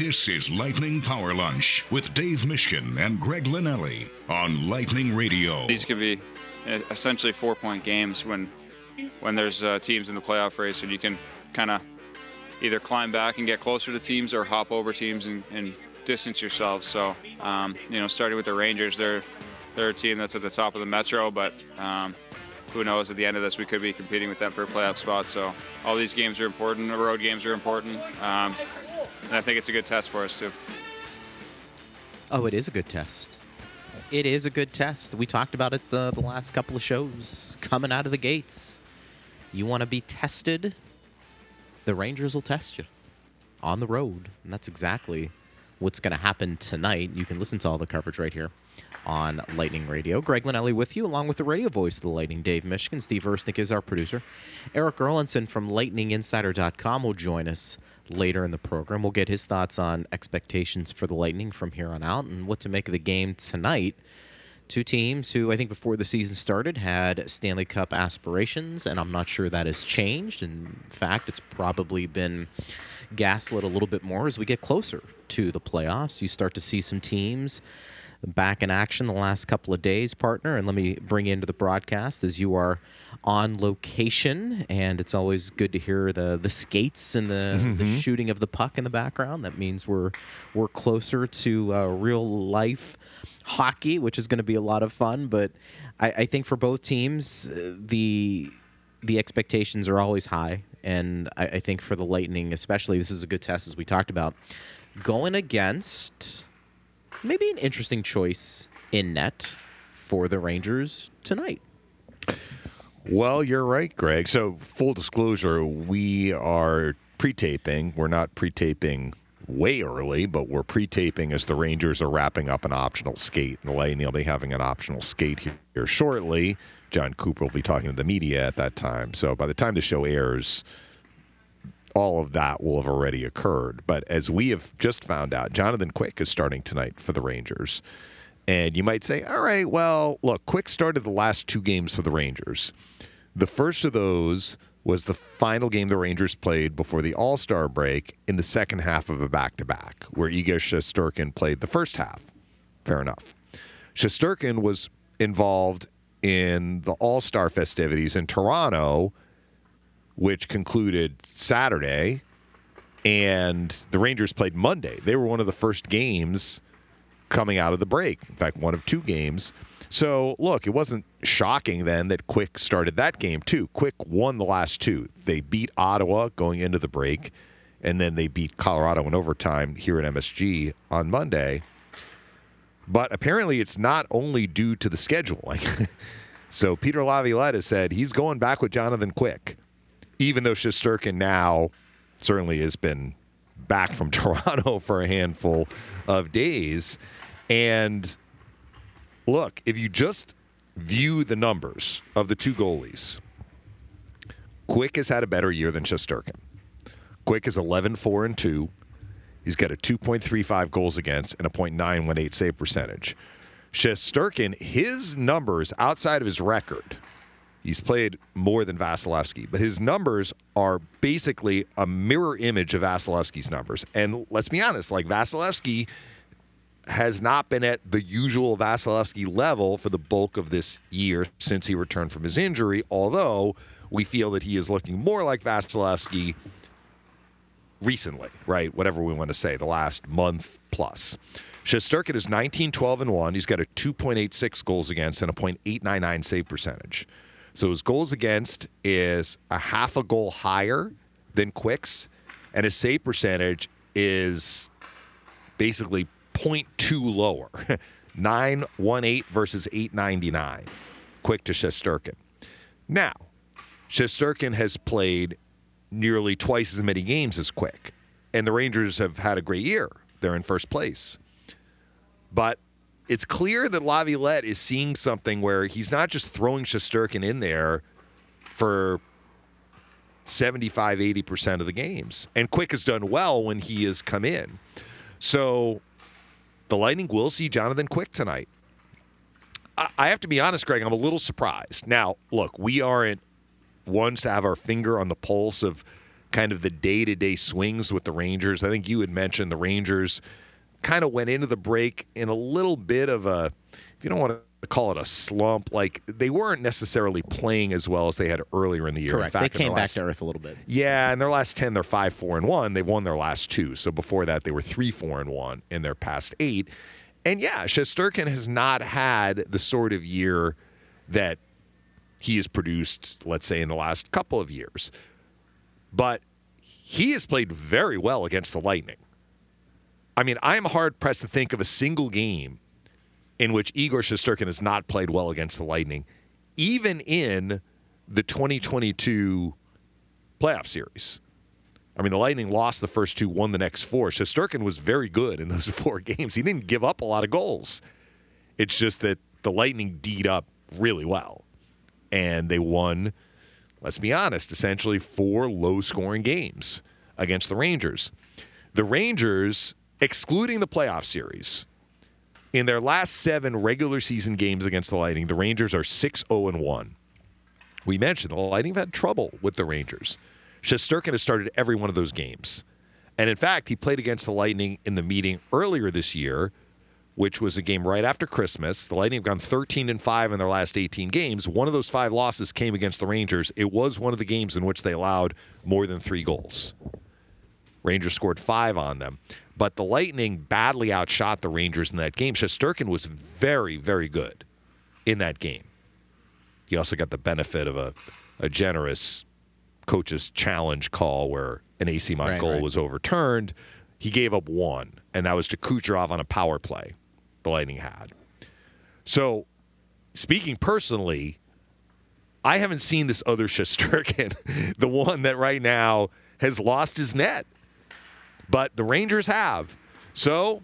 This is Lightning Power Lunch with Dave Mishkin and Greg Linnelli on Lightning Radio. These could be essentially four-point games when when there's uh, teams in the playoff race, and you can kind of either climb back and get closer to teams or hop over teams and, and distance yourself. So, um, you know, starting with the Rangers, they're they're a team that's at the top of the Metro, but um, who knows? At the end of this, we could be competing with them for a playoff spot. So, all these games are important. The road games are important, um, and I think it's a good test for us too. Oh, it is a good test. It is a good test. We talked about it uh, the last couple of shows. Coming out of the gates, you want to be tested. The Rangers will test you on the road, and that's exactly what's going to happen tonight. You can listen to all the coverage right here on Lightning Radio. Greg Linnelli with you, along with the radio voice of the Lightning, Dave Mishkin. Steve Ersnick is our producer. Eric Erlendsson from LightningInsider.com will join us later in the program. We'll get his thoughts on expectations for the Lightning from here on out and what to make of the game tonight. Two teams who I think before the season started had Stanley Cup aspirations, and I'm not sure that has changed. In fact, it's probably been gaslit a little bit more as we get closer to the playoffs. You start to see some teams back in action the last couple of days, partner. And let me bring into the broadcast as you are on location, and it's always good to hear the the skates and the, mm-hmm. the shooting of the puck in the background. That means we're we're closer to uh, real life hockey, which is going to be a lot of fun. But I, I think for both teams, uh, the the expectations are always high, and I, I think for the Lightning, especially, this is a good test as we talked about going against maybe an interesting choice in net for the Rangers tonight. Well, you're right, Greg. So, full disclosure, we are pre taping. We're not pre taping way early, but we're pre taping as the Rangers are wrapping up an optional skate. The Lightning will be having an optional skate here shortly. Jon Cooper will be talking to the media at that time. So, by the time the show airs, all of that will have already occurred. But as we have just found out, Jonathan Quick is starting tonight for the Rangers. And you might say, all right, well, look, Quick started the last two games for the Rangers. The first of those was the final game the Rangers played before the All Star break in the second half of a back to back, where Igor Shesterkin played the first half. Fair enough. Shesterkin was involved in the All Star festivities in Toronto which concluded Saturday, and the Rangers played Monday. They were one of the first games coming out of the break. In fact, one of two games. So, look, it wasn't shocking then that Quick started that game too. Quick won the last two. They beat Ottawa going into the break, and then they beat Colorado in overtime here at MSG on Monday. But apparently, it's not only due to the scheduling. so, Peter Laviolette has said he's going back with Jonathan Quick even though Shesterkin now certainly has been back from Toronto for a handful of days. And look, if you just view the numbers of the two goalies, Quick has had a better year than Shesterkin. Quick is 11 4 and 2. He's got a 2.35 goals against and a .918 save percentage. Shesterkin, his numbers outside of his record – He's played more than Vasilevskiy, but his numbers are basically a mirror image of Vasilevskiy's numbers. And let's be honest, like Vasilevskiy has not been at the usual Vasilevskiy level for the bulk of this year since he returned from his injury, although we feel that he is looking more like Vasilevskiy recently, right? Whatever we want to say, the last month plus. Shesterkin is 19 12 and 1. He's got a 2.86 goals against and a .899 save percentage. So his goals against is a half a goal higher than Quick's, and his save percentage is basically 0.2 lower 918 versus 899. Quick to Shesterkin. Now, Shesterkin has played nearly twice as many games as Quick, and the Rangers have had a great year. They're in first place. But it's clear that Laviolette is seeing something where he's not just throwing Shesterkin in there for 75, 80% of the games. And Quick has done well when he has come in. So the Lightning will see Jonathan Quick tonight. I have to be honest, Greg, I'm a little surprised. Now, look, we aren't ones to have our finger on the pulse of kind of the day to day swings with the Rangers. I think you had mentioned the Rangers kind of went into the break in a little bit of a, if you don't want to call it a slump, like they weren't necessarily playing as well as they had earlier in the year. In Correct. fact, they came their back to earth a little bit. yeah, in their last 10, they're 5 4 and 1. They've won their last two. So before that, they were 3 4 and 1 in their past eight. And yeah, Shesterkin has not had the sort of year that he has produced, let's say, in the last couple of years. But he has played very well against the Lightning. I mean, I'm hard pressed to think of a single game in which Igor Shesterkin has not played well against the Lightning, even in the 2022 playoff series. I mean, the Lightning lost the first two, won the next four. Shesterkin was very good in those four games. He didn't give up a lot of goals. It's just that the Lightning D'd up really well. And they won, let's be honest, essentially four low scoring games against the Rangers. The Rangers, excluding the playoff series, in their last seven regular season games against the Lightning, the Rangers are 6 0 1. We mentioned the Lightning have had trouble with the Rangers. Shesterkin has started every one of those games. And in fact, he played against the Lightning in the meeting earlier this year, which was a game right after Christmas. The Lightning have gone 13 and 5 in their last 18 games. One of those five losses came against the Rangers. It was one of the games in which they allowed more than three goals. Rangers scored five on them. But the Lightning badly outshot the Rangers in that game. Shesterkin was very, very good in that game. He also got the benefit of a, a generous coach's challenge call where an Eyssimont Right, goal right. was overturned. He gave up one, and that was to Kucherov on a power play the Lightning had. So, speaking personally, I haven't seen this other Shesterkin, the one that right now has lost his net. But the Rangers have. So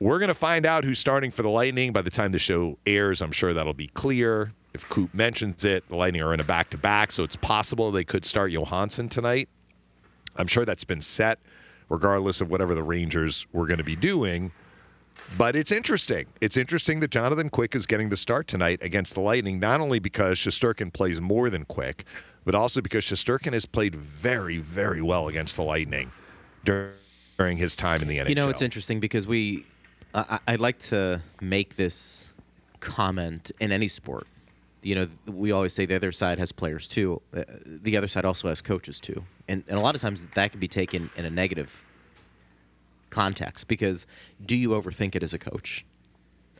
we're going to find out who's starting for the Lightning by the time the show airs. I'm sure that'll be clear. If Coop mentions it, the Lightning are in a back to back, so it's possible they could start Johansson tonight. I'm sure that's been set, regardless of whatever the Rangers were going to be doing. But it's interesting. It's interesting that Jonathan Quick is getting the start tonight against the Lightning, not only because Shesterkin plays more than Quick, but also because Shesterkin has played very, very well against the Lightning dur- during his time in the NHL. You know, it's interesting because we, I, I- I'd like to make this comment in any sport. You know, we always say the other side has players too. Uh, the other side also has coaches too, and and a lot of times that can be taken in a negative context because do you overthink it as a coach?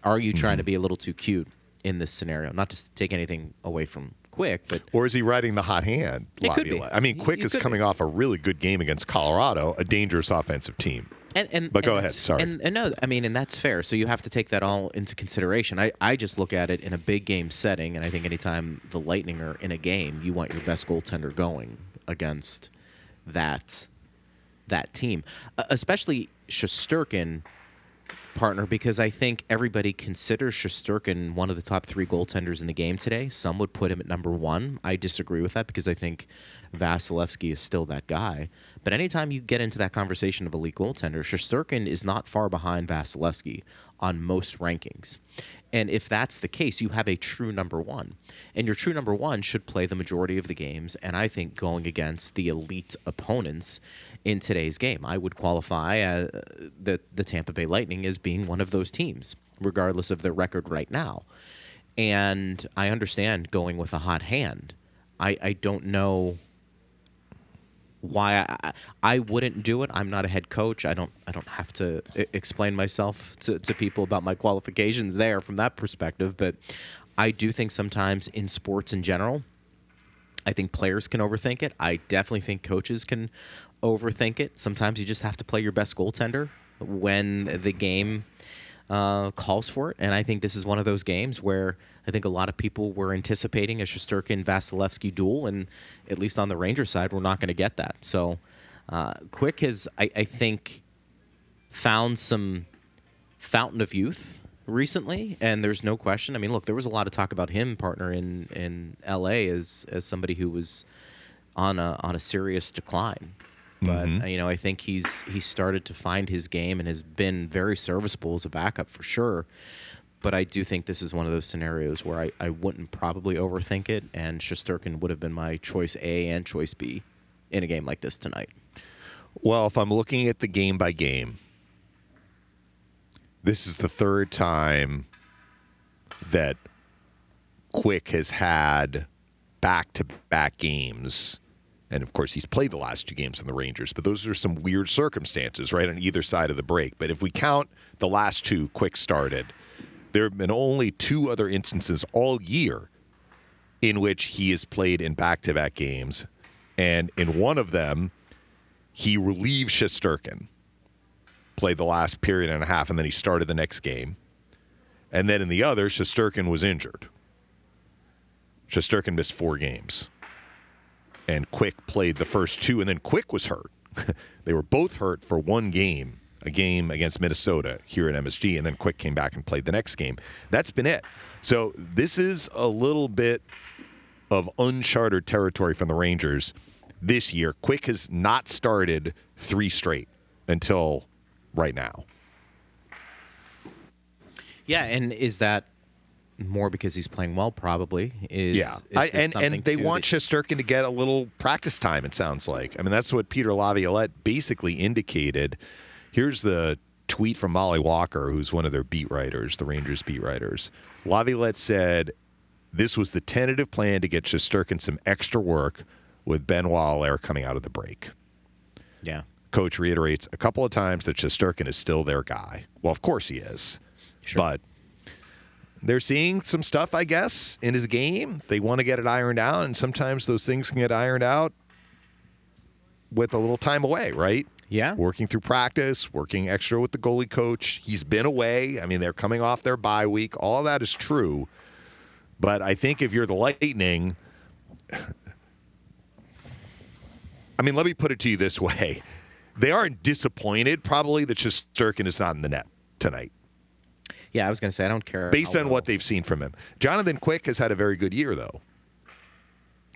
Are you trying to Mm-hmm. be a little too cute in this scenario? Not to take anything away from Quick, but Or is he riding the hot hand? It could be. Laviolette? I mean, Quick you is coming be. off a really good game against Colorado, a dangerous offensive team. And, and But go and ahead, sorry. And, and no, I mean, and that's fair. So you have to take that all into consideration. I, I just look at it in a big game setting, and I think anytime the Lightning are in a game, you want your best goaltender going against that that team, uh, especially Shesterkin partner because I think everybody considers Shesterkin one of the top three goaltenders in the game today. Some would put him at number one. I disagree with that because I think Vasilevskiy is still that guy. But anytime you get into that conversation of elite goaltender, Shesterkin is not far behind Vasilevskiy on most rankings. And if that's the case, you have a true number one. And your true number one should play the majority of the games. And I think going against the elite opponents in today's game, I would qualify uh, the, the Tampa Bay Lightning as being one of those teams, regardless of their record right now. And I understand going with a hot hand. I, I don't know why I, I wouldn't do it. I'm not a head coach. I don't I don't have to explain myself to, to people about my qualifications there from that perspective. But I do think sometimes in sports in general, I think players can overthink it. I definitely think coaches can overthink it. Sometimes you just have to play your best goaltender when the game uh, calls for it. And I think this is one of those games where I think a lot of people were anticipating a Shesterkin Vasilevskiy duel, and at least on the Ranger side, we're not going to get that. So, uh, Quick has, I, I think, found some fountain of youth recently, and there's no question. I mean, look, there was a lot of talk about him, partner in in L.A. as as somebody who was on a on a serious decline. But uh, you know, I think he's he's started to find his game and has been very serviceable as a backup for sure. But I do think this is one of those scenarios where I, I wouldn't probably overthink it, and Shesterkin would have been my choice A and choice B in a game like this tonight? Well, if I'm looking at the game by game, this is the third time that Quick has had back to back games. And of course, he's played the last two games in the Rangers, but those are some weird circumstances, right, on either side of the break. But if we count the last two Quick started, there have been only two other instances all year in which he has played in back to back games. And in one of them, he relieved Shesterkin, played the last period and a half, and then he started the next game. And then in the other, Shesterkin was injured. Shesterkin missed four games. And Quick played the first two, and then Quick was hurt. they were both hurt for one game, a game against Minnesota here at MSG, and then Quick came back and played the next game. That's been it. So this is a little bit of uncharted territory from the Rangers this year. Quick has not started three straight until right now. Yeah, and is that more because he's playing well? Probably is. Yeah, is I, and and they want the- Shesterkin to get a little practice time. It sounds like. I mean, that's what Peter Laviolette basically indicated. Here's the tweet from Molly Walker, who's one of their beat writers, the Rangers beat writers. Laviolette said this was the tentative plan to get Shesterkin some extra work with Benoit Allaire coming out of the break. Yeah, Coach reiterates a couple of times that Shesterkin is still their guy. Well, of course he is, Sure. but they're seeing some stuff, I guess, in his game. They want to get it ironed out, and sometimes those things can get ironed out with a little time away, right? Yeah. Working through practice, working extra with the goalie coach. He's been away. I mean, they're coming off their bye week. All that is true. But I think if you're the Lightning, I mean, let me put it to you this way. They aren't disappointed, probably, that Shesterkin is not in the net tonight Yeah, I was going to say I don't care based on well- what they've seen from him. Jonathan Quick has had a very good year, though.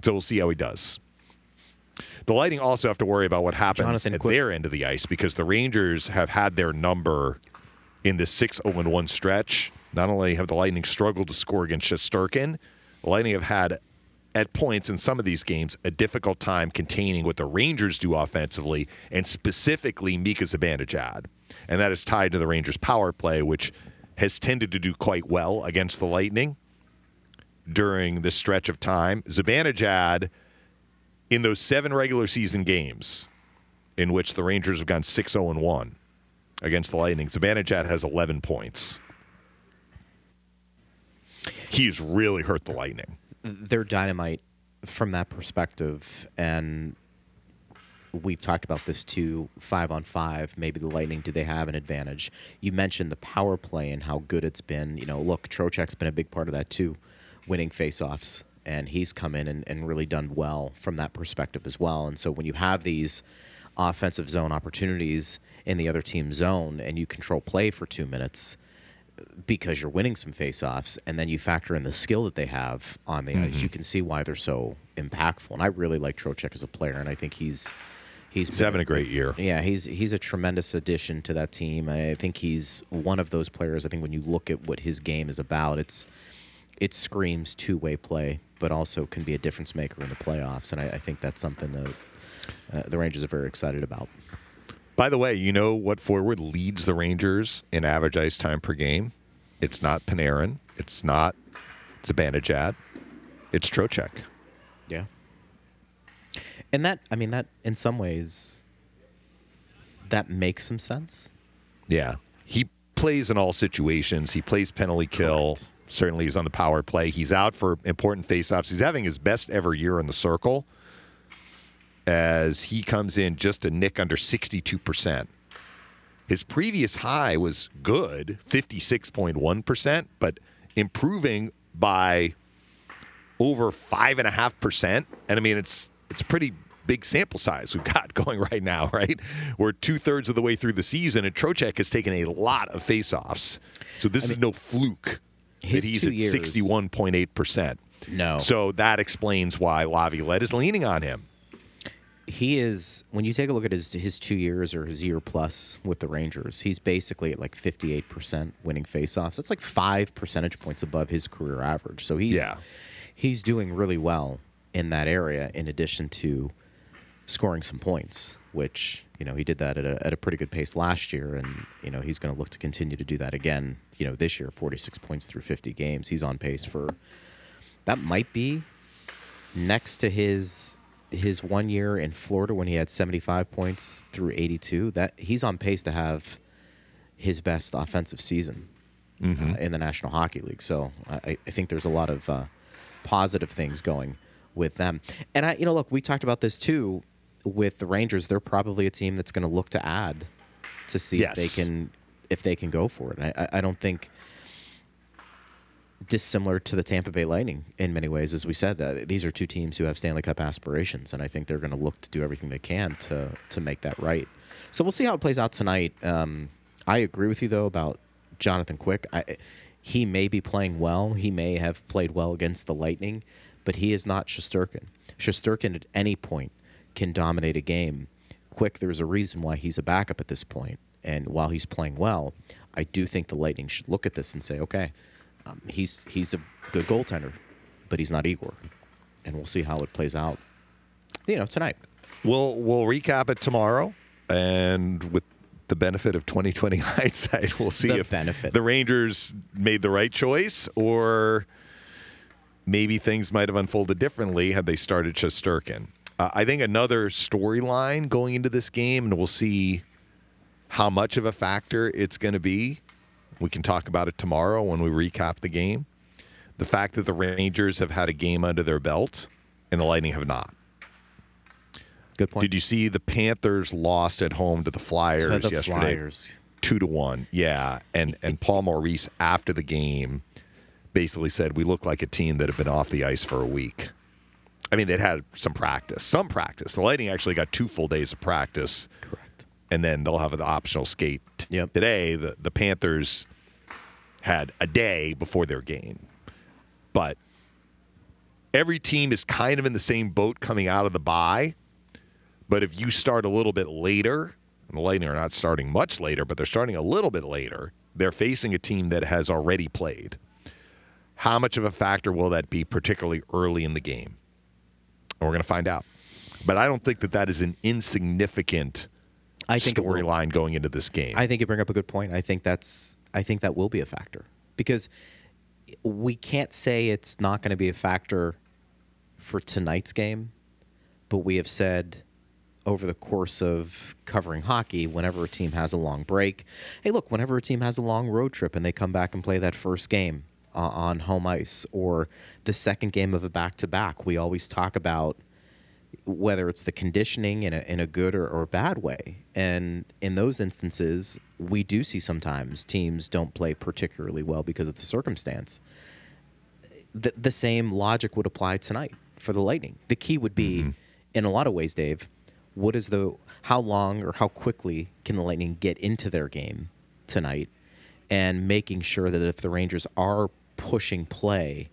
So we'll see how he does. The Lightning also have to worry about what happens Jonathan at Quick- their end of the ice because the Rangers have had their number in the 6 0 1 stretch. Not only have the Lightning struggled to score against Shesterkin, the Lightning have had, at points in some of these games, a difficult time containing what the Rangers do offensively, and specifically Mika Zibanejad. And that is tied to the Rangers' power play, which has tended to do quite well against the Lightning during this stretch of time. Zibanejad, in those seven regular season games in which the Rangers have gone 6 0 1 against the Lightning, Zibanejad has 11 points. He's really hurt the Lightning. they're dynamite from that perspective and we've talked about this too five on five maybe the lightning do they have an advantage you mentioned the power play and how good it's been you know look Trocheck's been a big part of that too winning faceoffs and he's come in and, and really done well from that perspective as well and so when you have these offensive zone opportunities in the other team's zone and you control play for two minutes because you're winning some faceoffs, and then you factor in the skill that they have on the ice, you mm-hmm. can see why they're so impactful. And I really like Trocheck as a player, and I think he's he's, He's having a great year. yeah, he's he's a tremendous addition to that team. I think he's one of those players. I think when you look at what his game is about, it's it screams two way play, but also can be a difference maker in the playoffs. And I, I think that's something that uh, the Rangers are very excited about. By the way, you know what forward leads the Rangers in average ice time per game? It's not Panarin. It's not Zibanejad. It's Trocheck. Yeah. And that, I mean, that in some ways, that makes some sense. Yeah. He plays in all situations. He plays penalty kill. Correct. Certainly he's on the power play. He's out for important faceoffs. He's having his best ever year in the circle as he comes in just a nick under 62%. His previous high was good, 56.1%, but improving by over 5.5%. And I mean, it's, it's a pretty big sample size we've got going right now, right? We're two thirds of the way through the season, and Trocheck has taken a lot of faceoffs. So this is no fluke that he's at 61.8%. No. So that explains why Laviolette is leaning on him. he is when you take a look at his his two years or his year plus with the Rangers, he's basically at like fifty eight percent winning faceoffs. That's like five percentage points above his career average. So he's Yeah. he's doing really well in that area. In addition to scoring some points, which you know he did that at a, at a pretty good pace last year, and you know he's going to look to continue to do that again. You know this year, 46 points through 50 games. He's on pace for that might be next to his his one year in Florida when he had 75 points through 82. That he's on pace to have his best offensive season uh, in the National Hockey League. So I, I think there's a lot of uh, positive things going with them. And I, you know, look, we talked about this too with the Rangers. They're probably a team that's going to look to add to see if they can if they can go for it. I, I- I don't think dissimilar to the Tampa Bay Lightning in many ways, as we said. Uh, these are two teams who have Stanley Cup aspirations, and I think they're going to look to do everything they can to to make that right. So we'll see how it plays out tonight. Um, I agree with you though about Jonathan Quick. I, he may be playing well. He may have played well against the Lightning, but he is not Shesterkin. Shesterkin at any point can dominate a game. Quick, there's a reason why he's a backup at this point. and while he's playing well, I do think the Lightning should look at this and say, okay, um, he's he's a good goaltender, but he's not Igor, and we'll see how it plays out. You know, tonight. We'll we'll recap it tomorrow, and with the benefit of 2020 hindsight, we'll see The if benefit. the Rangers made the right choice, or maybe things might have unfolded differently had they started Shesterkin. Uh, I think another storyline going into this game, and we'll see how much of a factor it's going to be. We can talk about it tomorrow when we recap the game. The fact that the Rangers have had a game under their belt and the Lightning have not. Good point. Did you see the Panthers lost at home to the Flyers to the yesterday? Flyers? Two to one. Yeah. And and Paul Maurice after the game basically said we look like a team that had been off the ice for a week. I mean, they'd had some practice, some practice. The Lightning actually got two full days of practice, Correct. and then they'll have an optional skate Yep. today. The the Panthers had a day before their game, but every team is kind of in the same boat coming out of the bye. But if you start a little bit later, and the Lightning are not starting much later, but they're starting a little bit later, they're facing a team that has already played. How much of a factor will that be, particularly early in the game? And we're going to find out. But I don't think that that is an insignificant I think storyline going into this game. I think you bring up a good point. I think that's I think that will be a factor because we can't say it's not going to be a factor for tonight's game, but we have said over the course of covering hockey, whenever a team has a long break, hey, look, whenever a team has a long road trip and they come back and play that first game Uh, on home ice or the second game of a back to back, we always talk about whether it's the conditioning in a, in a good or, or bad way. And in those instances, we do see sometimes teams don't play particularly well because of the circumstance. The, the same logic would apply tonight for the Lightning. The key would be, mm-hmm. in a lot of ways, Dave, what is the how long or how quickly can the Lightning get into their game tonight, and making sure that if the Rangers are pushing play,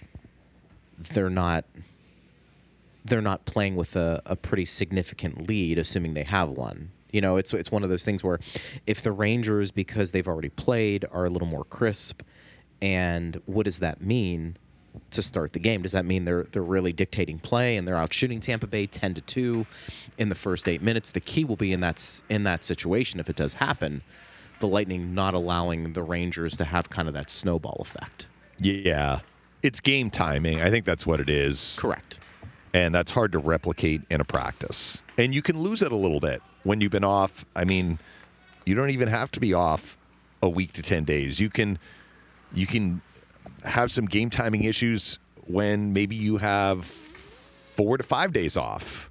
they're not they're not playing with a, a pretty significant lead, assuming they have one. You know, it's it's one of those things where if the Rangers, because they've already played, are a little more crisp, and what does that mean to start the game? Does that mean they're they're really dictating play and they're out shooting Tampa Bay ten to two in the first eight minutes? The key will be in that in that situation if it does happen, the Lightning not allowing the Rangers to have kind of that snowball effect. Yeah. It's game timing. I think that's what it is. Correct. and that's hard to replicate in a practice. And you can lose it a little bit when you've been off. I mean, you don't even have to be off a week to 10 days. You can you can have some game timing issues when maybe you have 4 to 5 days off.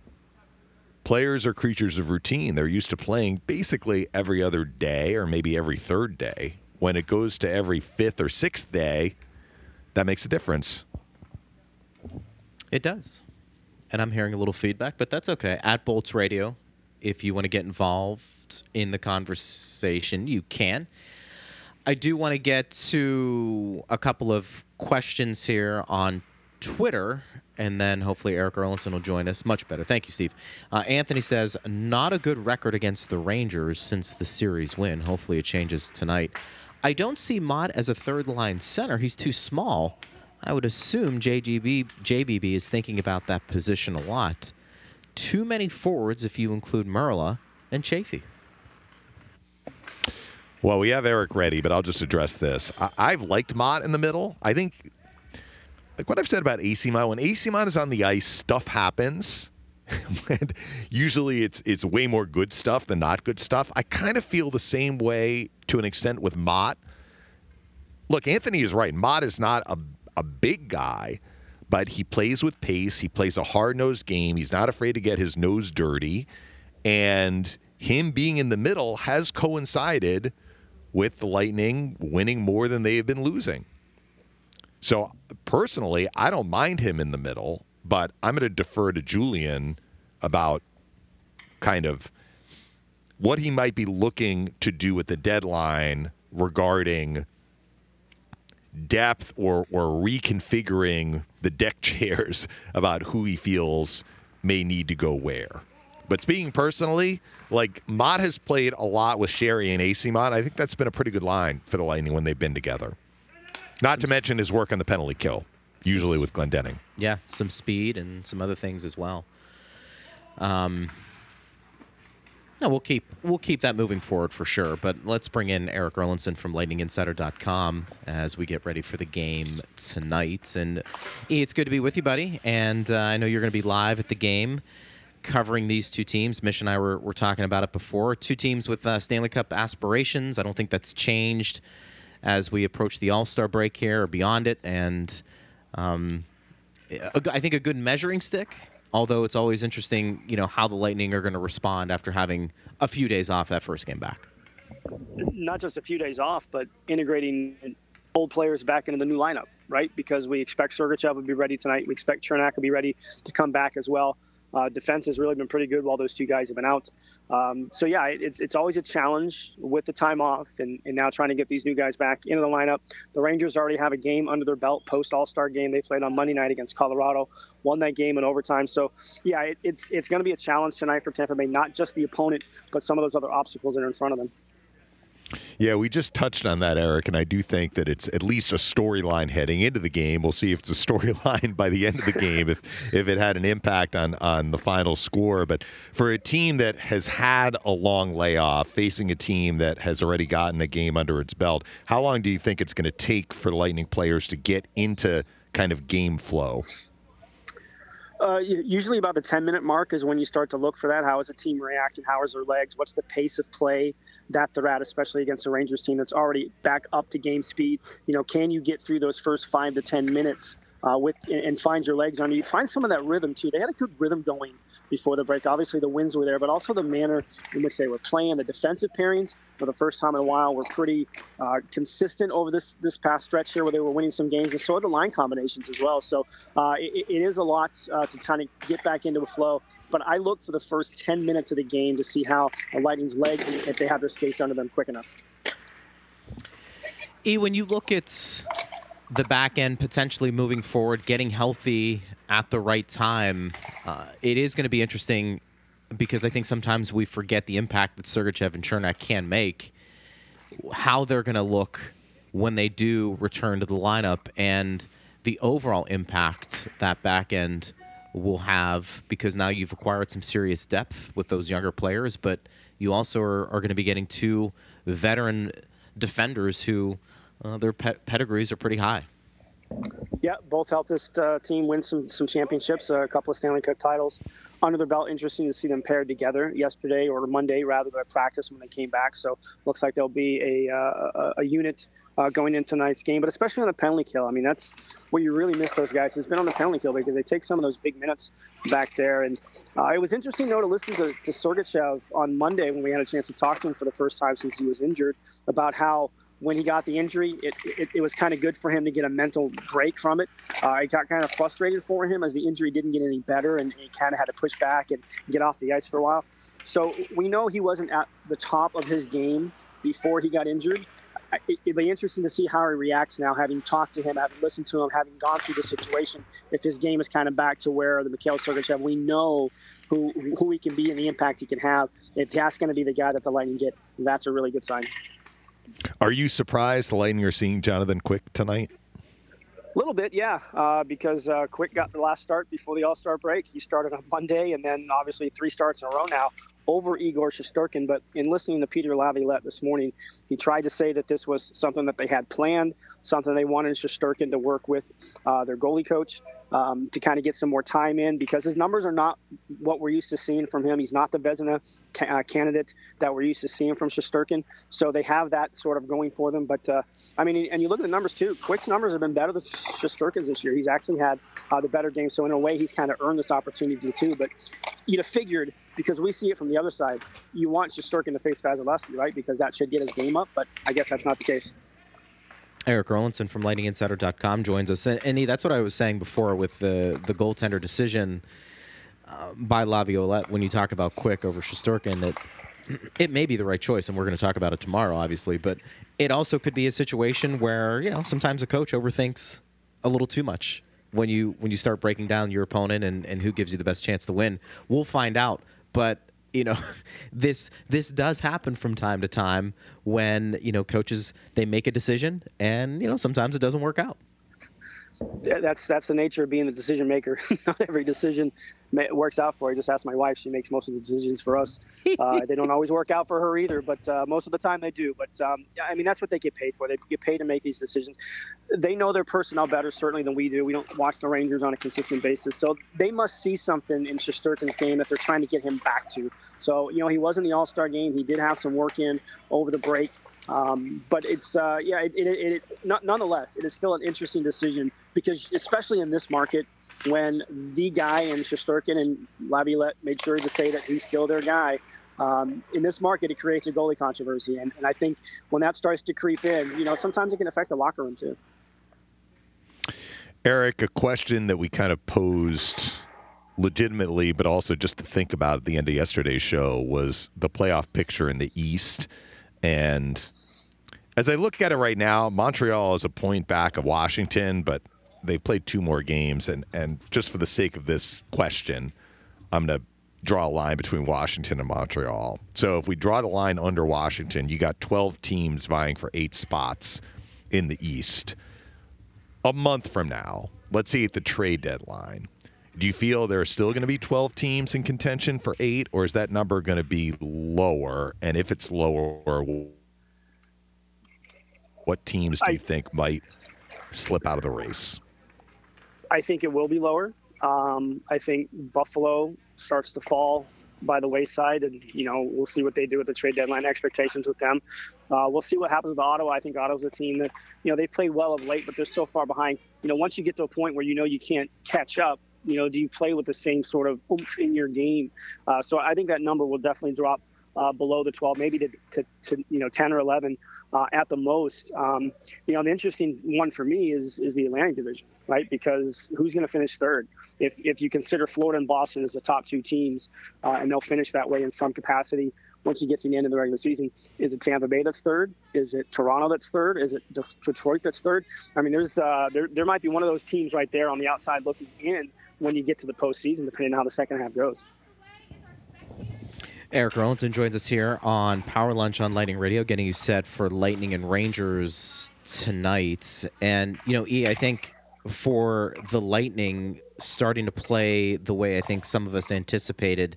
Players are creatures of routine. They're used to playing basically every other day or maybe every third day. When it goes to every fifth or sixth day, that makes a difference. It does. And I'm hearing a little feedback, but that's okay. At Bolts Radio, if you want to get involved in the conversation, you can. I do want to get to a couple of questions here on Twitter, and then hopefully Eric Erlendsson will join us. Much better. Thank you, Steve. Uh, Anthony says, not a good record against the Rangers since the series win. Hopefully it changes tonight. I don't see Motte as a third line center. He's too small. I would assume JGB, JBB is thinking about that position a lot. too many forwards if you include Merelä and Chaffee. Well, we have Eric ready, but I'll just address this. I- I've liked Motte in the middle. I think, like what I've said about Eyssimont, when Eyssimont is on the ice, stuff happens. and usually it's it's way more good stuff than not good stuff. I kind of feel the same way to an extent with Motte. Look, Anthony is right. Motte is not a, a big guy, but he plays with pace. He plays a hard nosed game. He's not afraid to get his nose dirty. And him being in the middle has coincided with the Lightning winning more than they have been losing. So personally, I don't mind him in the middle, but I'm going to defer to Julien about kind of what he might be looking to do at the deadline regarding depth or or reconfiguring the deck chairs about who he feels may need to go where. But speaking personally, like Motte has played a lot with Sheary and Eyssimont. I think that's been a pretty good line for the Lightning when they've been together. Not to mention his work on the penalty kill, usually with Glendening. Yeah, some speed and some other things as well. Um, no, we'll keep we'll keep that moving forward for sure. But let's bring in Eric Erlendsson from LightningInsider.com as we get ready for the game tonight. And it's good to be with you, buddy. And uh, I know you're going to be live at the game covering these two teams. Mish and I were, were talking about it before. Two teams with uh, Stanley Cup aspirations. I don't think that's changed as we approach the All Star break here or beyond it. And um, I think a good measuring stick. Although it's always interesting, you know, how the Lightning are going to respond after having a few days off that first game back. not just a few days off, but integrating old players back into the new lineup, right? Because we expect Sergachev will be ready tonight. We expect Cernak will be ready to come back as well. Uh, defense has really been pretty good while those two guys have been out. Um, so yeah, it- it's it's always a challenge with the time off, and, and now trying to get these new guys back into the lineup. The Rangers already have a game under their belt post All Star game. They played on Monday night against Colorado, won that game in overtime. So yeah, it, it's it's going to be a challenge tonight for Tampa Bay, not just the opponent, but some of those other obstacles that are in front of them. Yeah, we just touched on that, Eric, and I do think that it's at least a storyline heading into the game. We'll see if it's a storyline by the end of the game, if if it had an impact on on the final score. But for a team that has had a long layoff, facing a team that has already gotten a game under its belt, how long do you think it's going to take for Lightning players to get into kind of game flow? Uh, usually about the 10 minute mark is when you start to look for that. How is the team reacting? How is their legs? What's the pace of play that they're at, especially against a Rangers team that's already back up to game speed? You know, can you get through those first five to 10 minutes uh, with and, find your legs under you? Find some of that rhythm too. They had a good rhythm going before the break. Obviously, the wins were there, but also the manner in which they were playing. The defensive pairings for the first time in a while were pretty uh, consistent over this this past stretch here, where they were winning some games, and so are the line combinations as well. So uh, it, it is a lot uh, to kind of get back into a flow. But I look for the first 10 minutes of the game to see how the Lightning's legs, if they have their skates under them quick enough. E, when you look at the back end potentially moving forward, getting healthy at the right time, uh, it is going to be interesting because I think sometimes we forget the impact that Sergachev and Cernak can make, how they're going to look when they do return to the lineup, and the overall impact that back end will have because now you've acquired some serious depth with those younger players, but you also are, are going to be getting two veteran defenders who uh, their pet- pedigrees are pretty high. Yeah, both helped this uh, team win some some championships, a couple of Stanley Cup titles under their belt. Interesting to see them paired together yesterday or Monday rather than practice when they came back. So looks like they'll be a uh, a, a unit uh, going into tonight's game, but especially on the penalty kill. I mean, that's where you really miss those guys. It's been on the penalty kill because they take some of those big minutes back there. And uh, it was interesting though to listen to, to Sergachev on Monday when we had a chance to talk to him for the first time since he was injured about how when he got the injury, it, it, it was kind of good for him to get a mental break from it. Uh, it got kind of frustrated for him as the injury didn't get any better and he kind of had to push back and get off the ice for a while. So we know he wasn't at the top of his game before he got injured. It, it'd be interesting to see how he reacts now, having talked to him, having listened to him, having gone through the situation. If his game is kind of back to where the Mikhail Sergachev, we know who who he can be and the impact he can have. If that's going to be the guy that the Lightning get, that's a really good sign. Are you surprised the Lightning are seeing Jonathan Quick tonight? A little bit, yeah, uh, because uh, Quick got the last start before the All Star break. He started on Monday, and then obviously three starts in a row now over Igor Shesterkin. But in listening to Peter Laviolette this morning, he tried to say that this was something that they had planned, something they wanted Shesterkin to work with uh, their goalie coach um, to kind of get some more time in because his numbers are not what we're used to seeing from him. He's not the Vezina ca- uh, candidate that we're used to seeing from Shesterkin. So they have that sort of going for them. But uh, I mean, and you look at the numbers too. Quick's numbers have been better than Shesterkin's this year. He's actually had uh, the better game. So in a way, he's kind of earned this opportunity too. But you'd have figured because we see it from the other side. You want Shesterkin to face Vasilevskiy, right? Because that should get his game up. But I guess that's not the case. Eric Erlendsson from LightningInsider.com joins us, and, and that's what I was saying before with the the goaltender decision uh, by Laviolette when you talk about Quick over Shesterkin that it may be the right choice, and we're going to talk about it tomorrow, obviously, but it also could be a situation where you know sometimes a coach overthinks a little too much when you when you start breaking down your opponent and, and who gives you the best chance to win. We'll find out, but you know this this does happen from time to time when you know coaches they make a decision and you know sometimes it doesn't work out that's that's the nature of being the decision maker. Not every decision works out for you. Just ask my wife; she makes most of the decisions for us. Uh, they don't always work out for her either, but uh, most of the time they do. But um, I mean, that's what they get paid for. They get paid to make these decisions. They know their personnel better certainly than we do. We don't watch the Rangers on a consistent basis, so they must see something in Shesterkin's game that they're trying to get him back to. So you know, he was in the All Star game. He did have some work in over the break. Um, but it's uh, yeah, it, it, it, it, nonetheless, it is still an interesting decision because especially in this market, when the guy in Shesterkin and Laviolette made sure to say that he's still their guy. Um, in this market, it creates a goalie controversy, and, and I think when that starts to creep in, you know, sometimes it can affect the locker room too. Eric, a question that we kind of posed legitimately, but also just to think about at the end of yesterday's show was the playoff picture in the East. And as I look at it right now, Montreal is a point back of Washington, but they've played two more games. And, and just for the sake of this question, I'm going to draw a line between Washington and Montreal. So if we draw the line under Washington, you got 12 teams vying for eight spots in the East. A month from now, let's see at the trade deadline. Do you feel there are still going to be 12 teams in contention for eight, or is that number going to be lower? And if it's lower, what teams do you think might slip out of the race? I think it will be lower. Um, I think Buffalo starts to fall by the wayside, and you know we'll see what they do with the trade deadline expectations with them. Uh, we'll see what happens with Ottawa. I think Ottawa's a team that you know they've played well of late, but they're so far behind. You know, once you get to a point where you know you can't catch up, you know, do you play with the same sort of oomph in your game? Uh, so I think that number will definitely drop uh, below the 12, maybe to, to, to, you know 10 or 11 uh, at the most. Um, you know, the interesting one for me is is the Atlantic Division, right? Because who's going to finish third? If if you consider Florida and Boston as the top two teams, uh, and they'll finish that way in some capacity. Once you get to the end of the regular season, is it Tampa Bay that's third? Is it Toronto that's third? Is it Detroit that's third? I mean, there's uh, there there might be one of those teams right there on the outside looking in when you get to the postseason, depending on how the second half goes. Eric Erlendsson joins us here on Power Lunch on Lightning Radio, getting you set for Lightning and Rangers tonight. And, you know, E, I think for the Lightning starting to play the way I think some of us anticipated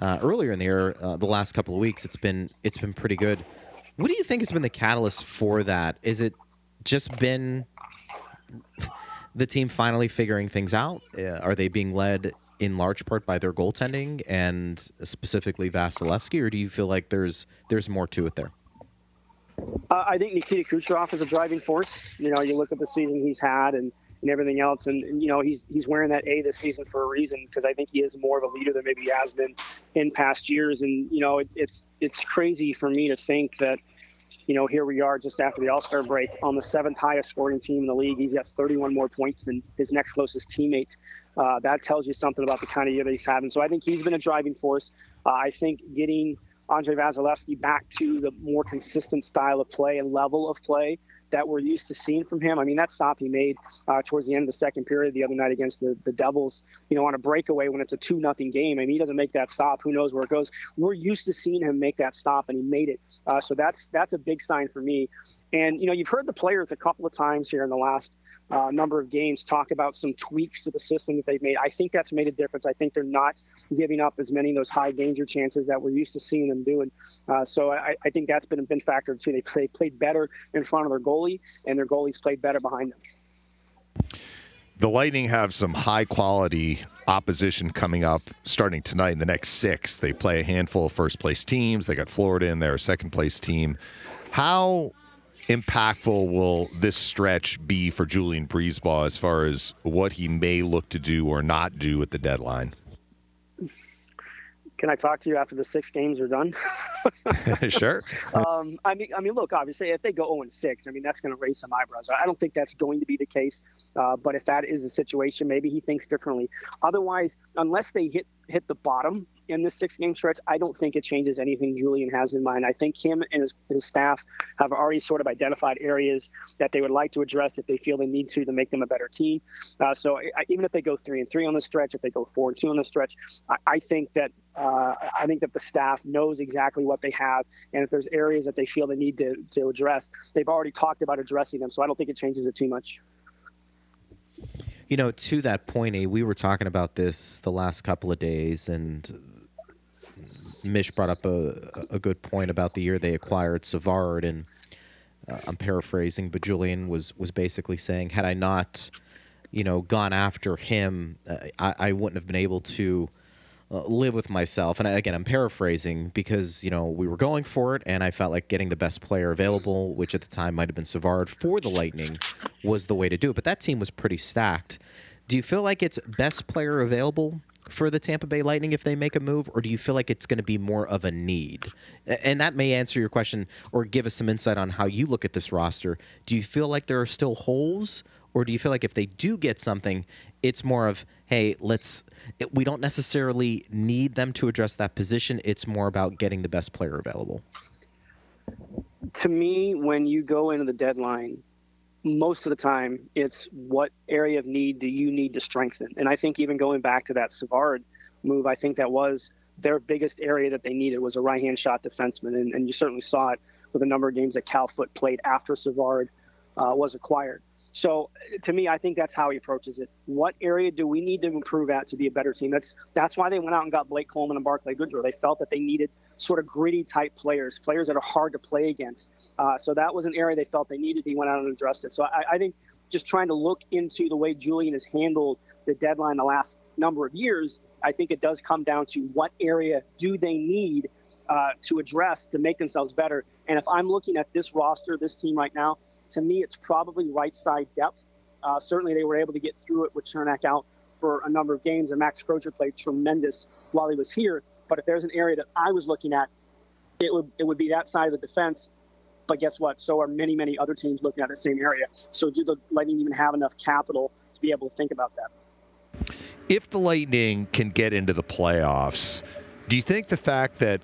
uh, earlier in the year, uh, the last couple of weeks, it's been it's been pretty good. What do you think has been the catalyst for that? Is it just been the team finally figuring things out? Uh, are they being led in large part by their goaltending and specifically Vasilevskiy, or do you feel like there's there's more to it there? Uh, I think Nikita Kucherov is a driving force. You know, you look at the season he's had and, and everything else, and, and, you know he's he's wearing that A this season for a reason because I think he is more of a leader than maybe he has been in past years. And you know, it, it's it's crazy for me to think that you know, here we are just after the All Star break on the seventh highest scoring team in the league. He's got 31 more points than his next closest teammate. Uh, that tells you something about the kind of year that he's having. So I think he's been a driving force. Uh, I think getting Andrei Vasilevskiy back to the more consistent style of play and level of play that we're used to seeing from him. I mean, that stop he made uh, towards the end of the second period the other night against the, the Devils, you know, on a breakaway when it's a 2 nothing game. I mean, he doesn't make that stop. Who knows where it goes? We're used to seeing him make that stop, and he made it. Uh, so that's that's a big sign for me. And, you know, you've heard the players a couple of times here in the last uh, number of games talk about some tweaks to the system that they've made. I think that's made a difference. I think they're not giving up as many of those high danger chances that we're used to seeing them doing. Uh, so I, I, think that's been a been factored too. They, they played better in front of their goalie, and their goalies played better behind them. The Lightning have some high quality opposition coming up starting tonight in the next six. They play a handful of first place teams. They got Florida in there, a second place team. How impactful will this stretch be for Julien BriseBois as far as what he may look to do or not do at the deadline? Can I talk to you after the six games are done? sure. um, I mean, I mean, look. Obviously, if they go 0 6, I mean, that's going to raise some eyebrows. I don't think that's going to be the case. Uh, but if that is the situation, maybe he thinks differently. Otherwise, unless they hit hit the bottom in this six game stretch, I don't think it changes anything Julien has in mind. I think him and his, his staff have already sort of identified areas that they would like to address if they feel they need to to make them a better team. Uh, so I, even if they go three and three on the stretch, if they go four and two on the stretch, I, I think that uh, I think that the staff knows exactly what they have, and if there's areas that they feel they need to, to address, they've already talked about addressing them. So I don't think it changes it too much. You know, to that point, A, we were talking about this the last couple of days, and Mish brought up a, a good point about the year they acquired Savard, and uh, I'm paraphrasing, but Julien was was basically saying, had I not, you know, gone after him, uh, I, I wouldn't have been able to uh, live with myself. And again, I'm paraphrasing because you know we were going for it, and I felt like getting the best player available, which at the time might have been Savard for the Lightning, was the way to do it. But that team was pretty stacked. Do you feel like it's best player available for the Tampa Bay Lightning if they make a move, or do you feel like it's going to be more of a need? And that may answer your question or give us some insight on how you look at this roster. Do you feel like there are still holes, or do you feel like if they do get something, it's more of hey, let's. It, we don't necessarily need them to address that position. It's more about getting the best player available. To me, when you go into the deadline, most of the time it's what area of need do you need to strengthen? And I think even going back to that Savard move, I think that was their biggest area that they needed was a right hand shot defenseman. And, and, you certainly saw it with a number of games that Cal Foote played after Savard uh, was acquired. So to me, I think that's how he approaches it. What area do we need to improve at to be a better team? That's that's why they went out and got Blake Coleman and Barclay Goodrow. They felt that they needed sort of gritty type players, players that are hard to play against. Uh, so that was an area they felt they needed. He went out and addressed it. So I, I think just trying to look into the way Julien has handled the deadline the last number of years, I think it does come down to what area do they need uh, to address to make themselves better. And if I'm looking at this roster, this team right now, to me, it's probably right side depth. Uh, certainly, they were able to get through it with Cernak out for a number of games, and Max Crozier played tremendous while he was here. But if there's an area that I was looking at, it would it would be that side of the defense. But guess what? So are many many other teams looking at the same area. So do the Lightning even have enough capital to be able to think about that? If the Lightning can get into the playoffs, do you think the fact that,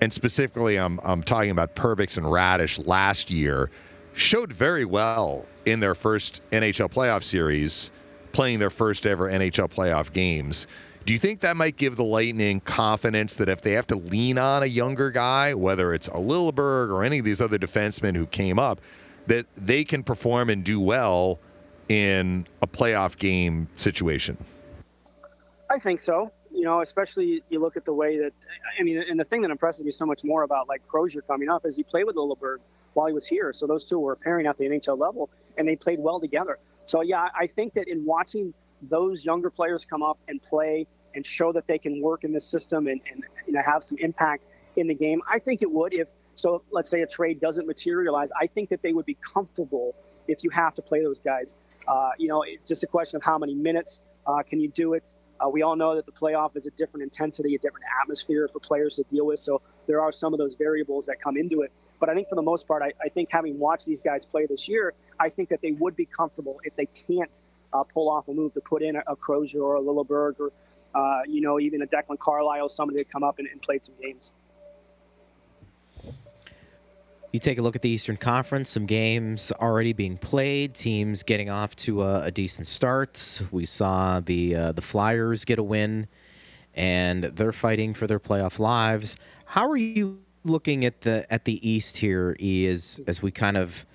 and specifically I'm I'm talking about Perbix and Raddysh last year showed very well in their first NHL playoff series, playing their first ever NHL playoff games. Do you think that might give the Lightning confidence that if they have to lean on a younger guy, whether it's a Lilleberg or any of these other defensemen who came up, that they can perform and do well in a playoff game situation? I think so. You know, especially you look at the way that I mean, and the thing that impresses me so much more about like Crozier coming up is he played with Lilleberg while he was here. So those two were pairing at the NHL level, and they played well together. So yeah, I think that in watching those younger players come up and play and show that they can work in this system and, and you know have some impact in the game, I think it would. If so, let's say a trade doesn't materialize, I think that they would be comfortable if you have to play those guys. Uh, you know, it's just a question of how many minutes uh, can you do it. Uh, we all know that the playoff is a different intensity, a different atmosphere for players to deal with. So there are some of those variables that come into it. But I think for the most part, I, I think having watched these guys play this year, I think that they would be comfortable if they can't uh, pull off a move to put in a, a Crozier or a Lilleberg or, uh, you know, even a Declan Carlile, somebody to come up and, and played some games. You take a look at the Eastern Conference, some games already being played, teams getting off to a, a decent start. We saw the uh, the Flyers get a win, and they're fighting for their playoff lives. How are you looking at the at the East here, E, as as we kind of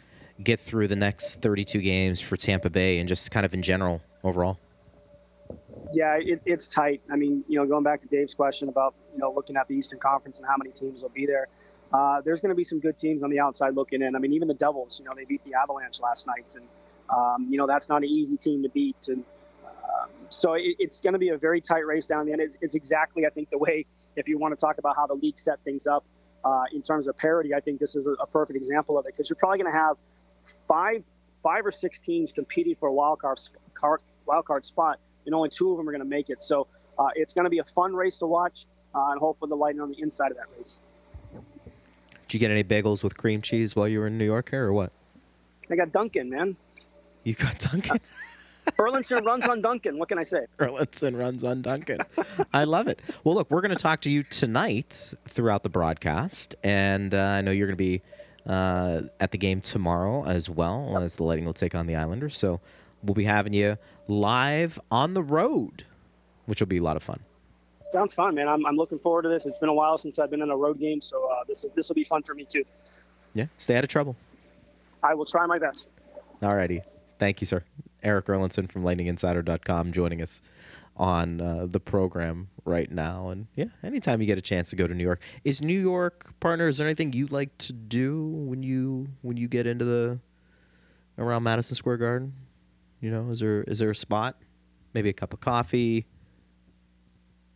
get through the next 32 games for Tampa Bay and just kind of in general overall? Yeah, it, it's tight. I mean, you know, going back to Dave's question about you know looking at the Eastern Conference and how many teams will be there. Uh, there's going to be some good teams on the outside looking in. I mean, even the Devils, you know, they beat the Avalanche last night, and um, you know that's not an easy team to beat. And um, so it, it's going to be a very tight race down the end. It's, it's, exactly, I think, the way if you want to talk about how the league set things up uh, in terms of parity. I think this is a, a perfect example of it because you're probably going to have five, five or six teams competing for a wild card, wild card spot, and only two of them are going to make it. So uh, it's going to be a fun race to watch, uh, and hopefully the Lightning on the inside of that race. Did you get any bagels with cream cheese while you were in New York here, or what? I got Dunkin', man. You got Dunkin'? Burlington runs on Dunkin'. What can I say? Burlington runs on Dunkin'. I love it. Well, look, we're going to talk to you tonight throughout the broadcast, and uh, I know you're going to be uh, at the game tomorrow as well as the Lightning will take on the Islanders. So we'll be having you live on the road, which will be a lot of fun. Sounds fun, man. I'm, I'm looking forward to this. It's been a while since I've been in a road game, so uh, this is this will be fun for me too. Yeah, stay out of trouble. I will try my best. All righty. Thank you, sir. Erik Erlendsson from LightningInsider.com joining us on uh, the program right now. And yeah, anytime you get a chance to go to New York, is New York partner? Is there anything you like to do when you when you get into the around Madison Square Garden? You know, is there is there a spot? Maybe a cup of coffee,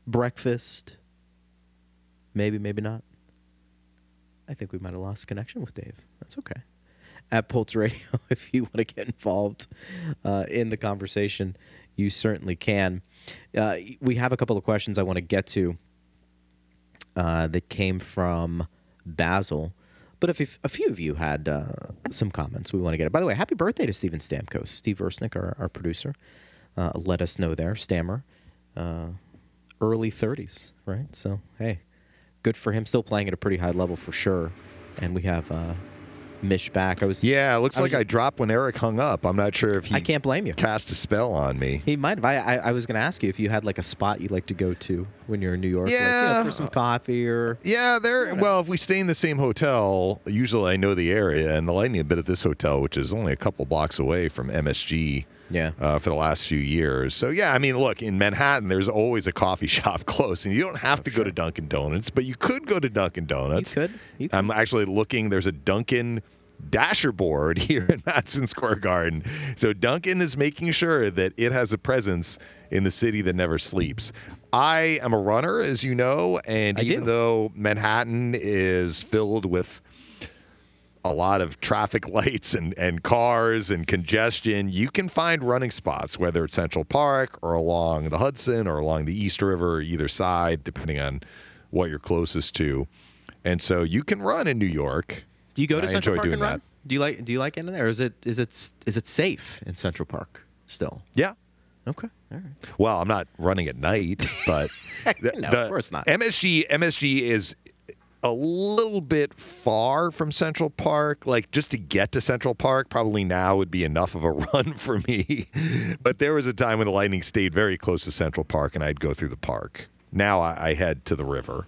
breakfast. Maybe, maybe not. I think we might have lost connection with Dave. That's okay. At Bolts Radio, if you want to get involved uh, in the conversation, you certainly can. Uh, we have a couple of questions I want to get to uh, that came from Basil. But if, if a few of you had uh, some comments, we want to get it. By the way, happy birthday to Steven Stamkos. Steve Versnick, our, our producer, uh, let us know there. Stammer, uh, early 30s, right? So, hey, good for him. Still playing at a pretty high level for sure. And we have Mish back. I was Yeah, it looks I like was- I dropped when Eric hung up. I'm not sure if he I can't blame you. cast a spell on me. He might have. I, I, I was going to ask you if you had like a spot you like to go to when you're in New York, like, you know, Yeah. for some coffee or. Yeah, there. Well, if we stay in the same hotel, usually I know the area, and the Lightning have been at this hotel, which is only a couple blocks away from MSG. Yeah. Uh, for the last few years. So, yeah, I mean, look, in Manhattan, there's always a coffee shop close, and you don't have to go to Dunkin' Donuts, but you could go to Dunkin' Donuts. You could. You could. I'm actually looking, there's a Dunkin' Dasher board here in Madison Square Garden. So, Dunkin' is making sure that it has a presence in the city that never sleeps. I am a runner, as you know, and I even do. though Manhattan is filled with a lot of traffic lights and, and cars and congestion, you can find running spots, whether it's Central Park or along the Hudson or along the East River or either side, depending on what you're closest to. And so you can run in New York. Do you go to I Central Park and run? that. Do you like Do you like getting there? Or is it is it is it safe in Central Park still? Yeah. Okay. All right. Well, I'm not running at night, but the- No, the of course not. MSG MSG is a little bit far from Central Park. Like just to get to Central Park, probably now would be enough of a run for me. but there was a time when the Lightning stayed very close to Central Park, and I'd go through the park. Now I, I head to the river,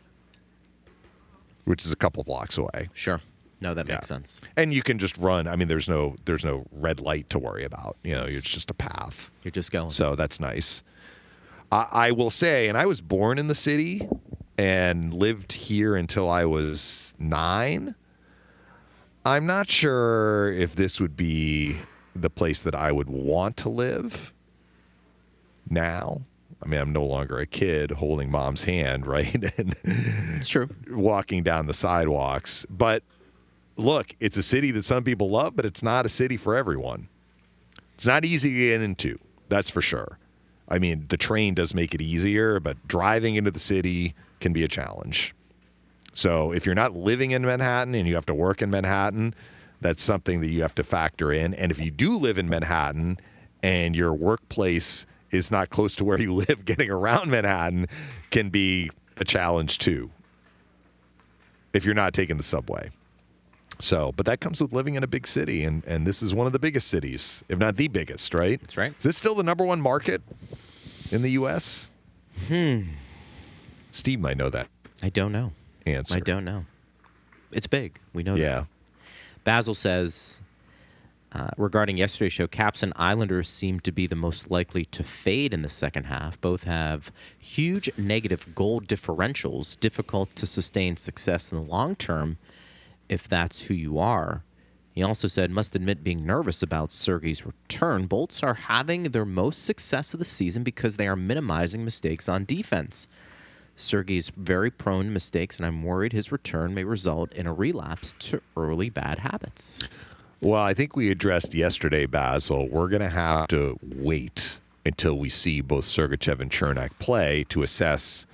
which is a couple blocks away. Sure. No, that Yeah. makes sense. And you can just run. I mean, there's no there's no red light to worry about. You know, it's just a path. You're just going. So that's nice. I, I will say, and I was born in the city and lived here until I was nine. I'm not sure if this would be the place that I would want to live now. I mean, I'm no longer a kid holding mom's hand, right? and it's true. walking down the sidewalks. But look, it's a city that some people love, but it's not a city for everyone. It's not easy to get into, that's for sure. I mean, the train does make it easier, but driving into the city can be a challenge. So if you're not living in Manhattan and you have to work in Manhattan, that's something that you have to factor in. And if you do live in Manhattan and your workplace is not close to where you live, getting around Manhattan can be a challenge too if you're not taking the subway. So, but that comes with living in a big city, and, and this is one of the biggest cities, if not the biggest, right? That's right. Is this still the number one market in the U.S.? Hmm. Steve might know that I don't know. answer. I don't know. It's big. We know that. Yeah. Basil says uh, regarding yesterday's show, Caps and Islanders seem to be the most likely to fade in the second half. Both have huge negative goal differentials, difficult to sustain success in the long term if that's who you are. He also said, must admit being nervous about Sergei's return. Bolts are having their most success of the season because they are minimizing mistakes on defense. Sergei's very prone to mistakes, and I'm worried his return may result in a relapse to early bad habits. Well, I think we addressed yesterday, Basil. We're going to have to wait until we see both Sergachev and Cernak play to assess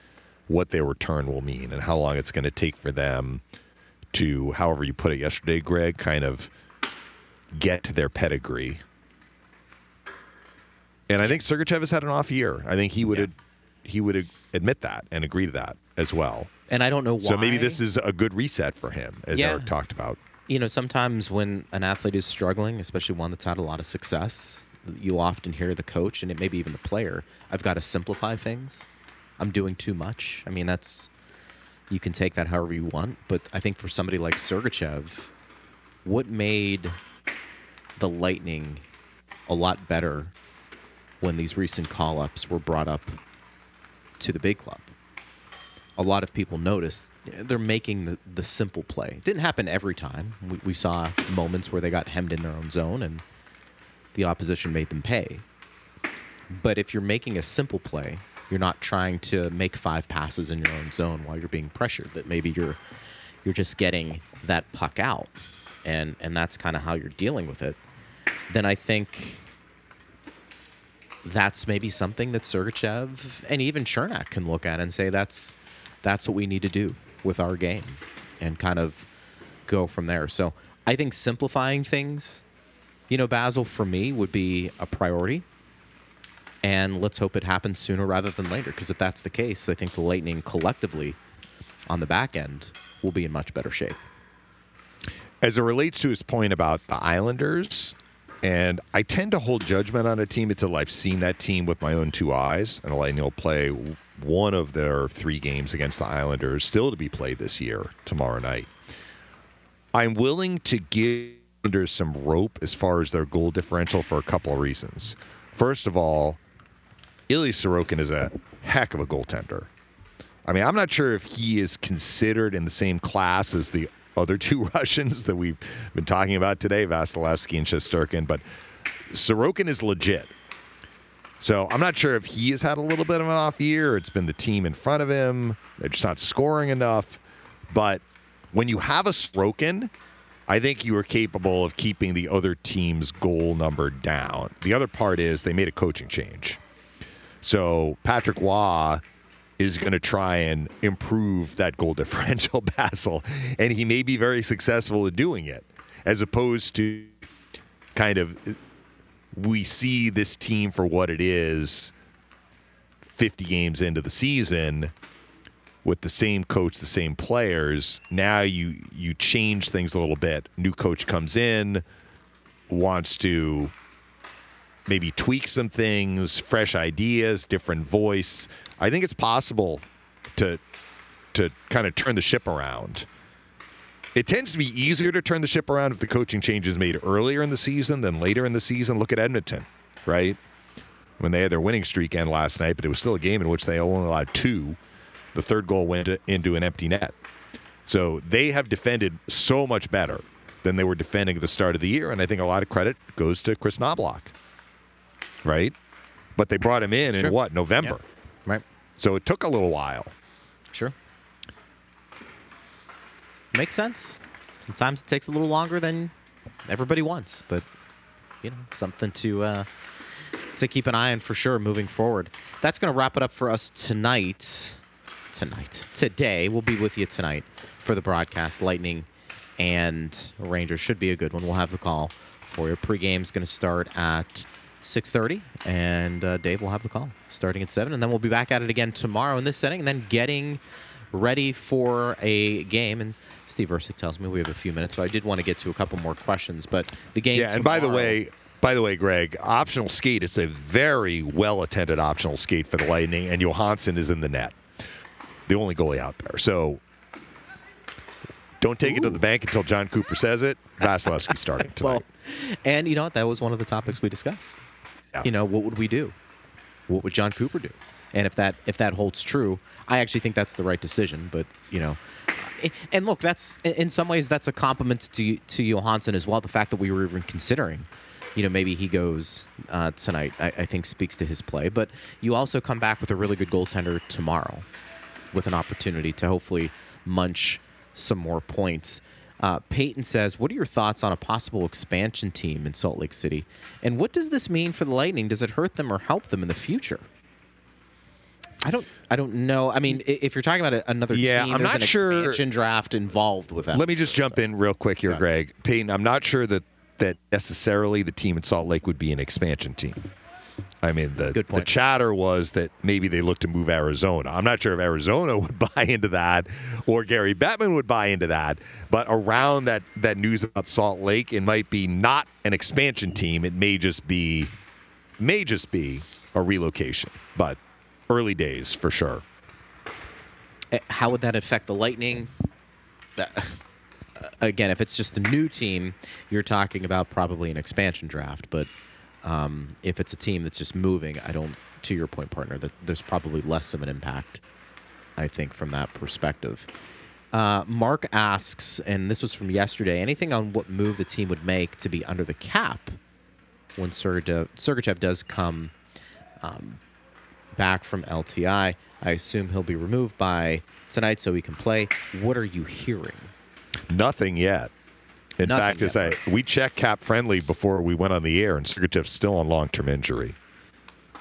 what their return will mean and how long it's going to take for them to, however you put it yesterday, Greg, kind of get to their pedigree. And I think Sergachev has had an off year. I think he would Yeah. he would admit that and agree to that as well. And I don't know why. So maybe this is a good reset for him, as Yeah. Eric talked about. you know, sometimes when an athlete is struggling, especially one that's had a lot of success, you'll often hear the coach and it maybe even the player, I've got to simplify things. I'm doing too much. I mean, that's you can take that however you want, but I think for somebody like Sergachev, what made the Lightning a lot better when these recent call-ups were brought up to the big club? a lot of people noticed they're making the, the simple play. It didn't happen every time. We, we saw moments where they got hemmed in their own zone and the opposition made them pay. But if you're making a simple play, you're not trying to make five passes in your own zone while you're being pressured. That maybe you're you're just getting that puck out, and and that's kind of how you're dealing with it. Then I think that's maybe something that Sergachev and even Cernak can look at and say that's that's what we need to do with our game and kind of go from there. So I think simplifying things, you know, Basil for me would be a priority. And let's hope it happens sooner rather than later. Because if that's the case, I think the Lightning collectively on the back end will be in much better shape. as it relates to his point about the Islanders, and I tend to hold judgment on a team until I've seen that team with my own two eyes, and will play one of their three games against the Islanders, still to be played this year, tomorrow night. I'm willing to give Islanders some rope as far as their goal differential for a couple of reasons. First of all, Ilya Sorokin is a heck of a goaltender. I mean, I'm not sure if he is considered in the same class as the other two Russians that we've been talking about today, Vasilevskiy and Shesterkin, but Sorokin is legit. So I'm not sure if he has had a little bit of an off year. It's been the team in front of him. They're just not scoring enough. But when you have a Sorokin, I think you are capable of keeping the other team's goal number down. The other part is they made a coaching change. So Patrick Roy is going to try and improve that goal differential, Basil, and he may be very successful at doing it, as opposed to kind of we see this team for what it is 50 games into the season with the same coach, the same players. Now you you change things a little bit. New coach comes in, wants to maybe tweak some things, fresh ideas, different voice. I think it's possible to to kind of turn the ship around. It tends to be easier to turn the ship around if the coaching change is made earlier in the season than later in the season. Look at Edmonton, right? When they had their winning streak end last night, but it was still a game in which they only allowed two. The third goal went into an empty net. So they have defended so much better than they were defending at the start of the year, and I think a lot of credit goes to Kris Knoblauch, right? But they brought him in It's in true. what November, Right. so it took a little while. Sure. Makes sense. Sometimes it takes a little longer than everybody wants, but you know, something to uh, to keep an eye on for sure moving forward. That's going to wrap it up for us tonight. Tonight, today, we'll be with you tonight for the broadcast. Lightning and Rangers should be a good one. We'll have the call for your pregame is going to start at 6.30, and uh, Dave will have the call starting at 7, and then we'll be back at it again tomorrow in this setting, and then getting ready for a game. And Steve Ursick tells me we have a few minutes, so I did want to get to a couple more questions. But the game. Yeah, and by the way, by the way, Greg, optional skate. It's a very well attended optional skate for the Lightning, and Johansson is in the net, the only goalie out there. So don't take it to the bank until Jon Cooper says it. Vasilevskiy starting tonight. well, and you know what? That was one of the topics we discussed. Yeah. You know, what would we do? What would Jon Cooper do? And if that if that holds true, I actually think that's the right decision. But you know, eh, and look, that's in some ways that's a compliment to to Johansson as well. The fact that we were even considering, you know, maybe he goes uh, tonight, I, I think speaks to his play. But you also come back with a really good goaltender tomorrow, with an opportunity to hopefully munch some more points. Uh, Peyton says, "What are your thoughts on a possible expansion team in Salt Lake City, and what does this mean for the Lightning? Does it hurt them or help them in the future?" I don't. I don't know. I mean, if you're talking about another Yeah, team, I'm there's not an sure- expansion draft involved with that. Let me just jump in real quick here, Yeah. Greg. Peyton, I'm not sure that that necessarily the team in Salt Lake would be an expansion team. I mean, the, the chatter was that maybe they look to move Arizona. I'm not sure if Arizona would buy into that or Gary Bettman would buy into that. But around that that news about Salt Lake, it might be not an expansion team. It may just be may just be a relocation. But early days for sure. Uh, How would that affect the Lightning? Again, if it's just a new team, you're talking about probably an expansion draft. But um, if it's a team that's just moving, I don't. To your point, partner, that there's probably less of an impact. I think from that perspective. Uh, Mark asks, and this was from yesterday. Anything on what move the team would make to be under the cap when Sergachev does come um, back from LTI? I assume he'll be removed by tonight so he can play. What are you hearing? Nothing yet. In Nothing fact, as. I we checked cap friendly before we went on the air, and Sergachev's still on long term injury.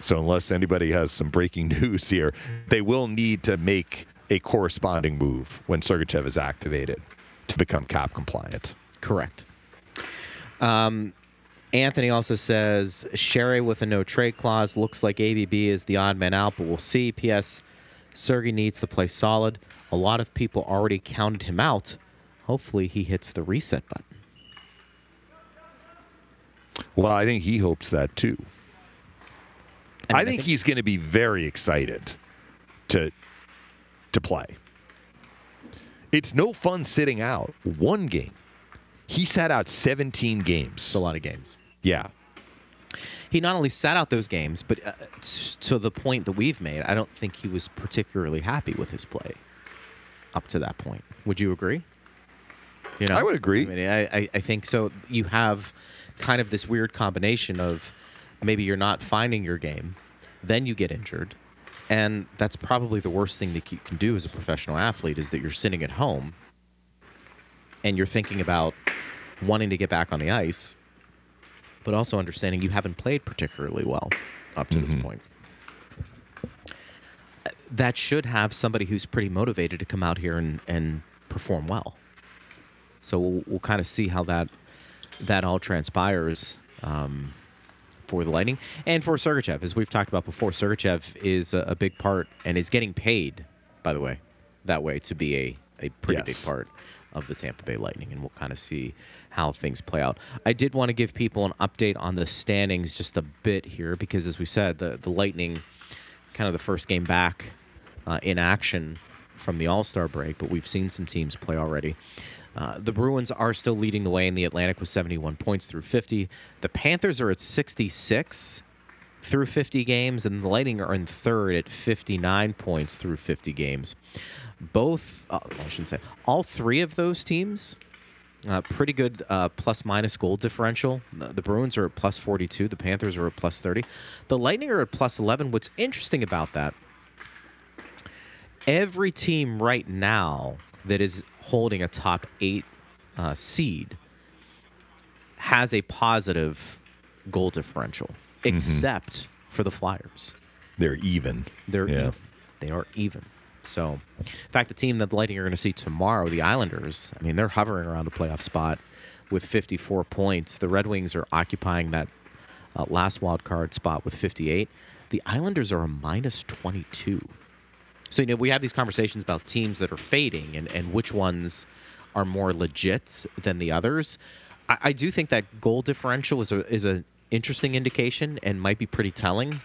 So unless anybody has some breaking news here, they will need to make a corresponding move when Sergachev is activated to become cap compliant. Correct. Um, Anthony also says Sheary with a no trade clause looks like ABB is the odd man out, but we'll see. P.S. Sergey needs to play solid. A lot of people already counted him out. Hopefully, he hits the reset button. Well, I think he hopes that too. And I think he's going to be very excited to to play. It's no fun sitting out one game. He sat out 17 games. it's a lot of games. Yeah. He not only sat out those games, but uh, to the point that we've made, I don't think he was particularly happy with his play up to that point. Would you agree? You know, I would agree. I mean, I, I, I think so. You have kind of this weird combination of maybe you're not finding your game, then you get injured, and that's probably the worst thing that you can do as a professional athlete is that you're sitting at home and you're thinking about wanting to get back on the ice, but also understanding you haven't played particularly well up to this mm-hmm. point. That should have somebody who's pretty motivated to come out here and, and perform well. So we'll, we'll kind of see how that that all transpires um, for the Lightning and for Sergachev. As we've talked about before, Sergachev is a, a big part and is getting paid, by the way, that way to be a, a pretty big part of the Tampa Bay Lightning, and we'll kind of see how things play out. I did want to give people an update on the standings just a bit here because, as we said, the, the Lightning, kind of the first game back uh, in action from the All Star break, but we've seen some teams play already. Uh, the Bruins are still leading the way in the Atlantic with 71 points through 50. The Panthers are at 66 through 50 games, and the Lightning are in third at 59 points through 50 games. Both, uh, I shouldn't say, all three of those teams, uh, pretty good uh, plus minus goal differential. The, the Bruins are at plus 42, the Panthers are at plus 30. The Lightning are at plus 11. What's interesting about that, every team right now that is holding a top eight uh, seed has a positive goal differential, except for the Flyers. They're even. They're Yeah. even. They are even. So, in fact, the team that the Lightning are going to see tomorrow, the Islanders, I mean, they're hovering around a playoff spot with 54 points. The Red Wings are occupying that uh, last wild card spot with 58. The Islanders are a minus 22. So you know we have these conversations about teams that are fading and, and which ones are more legit than the others. I, I do think that goal differential is a is a interesting indication and might be pretty telling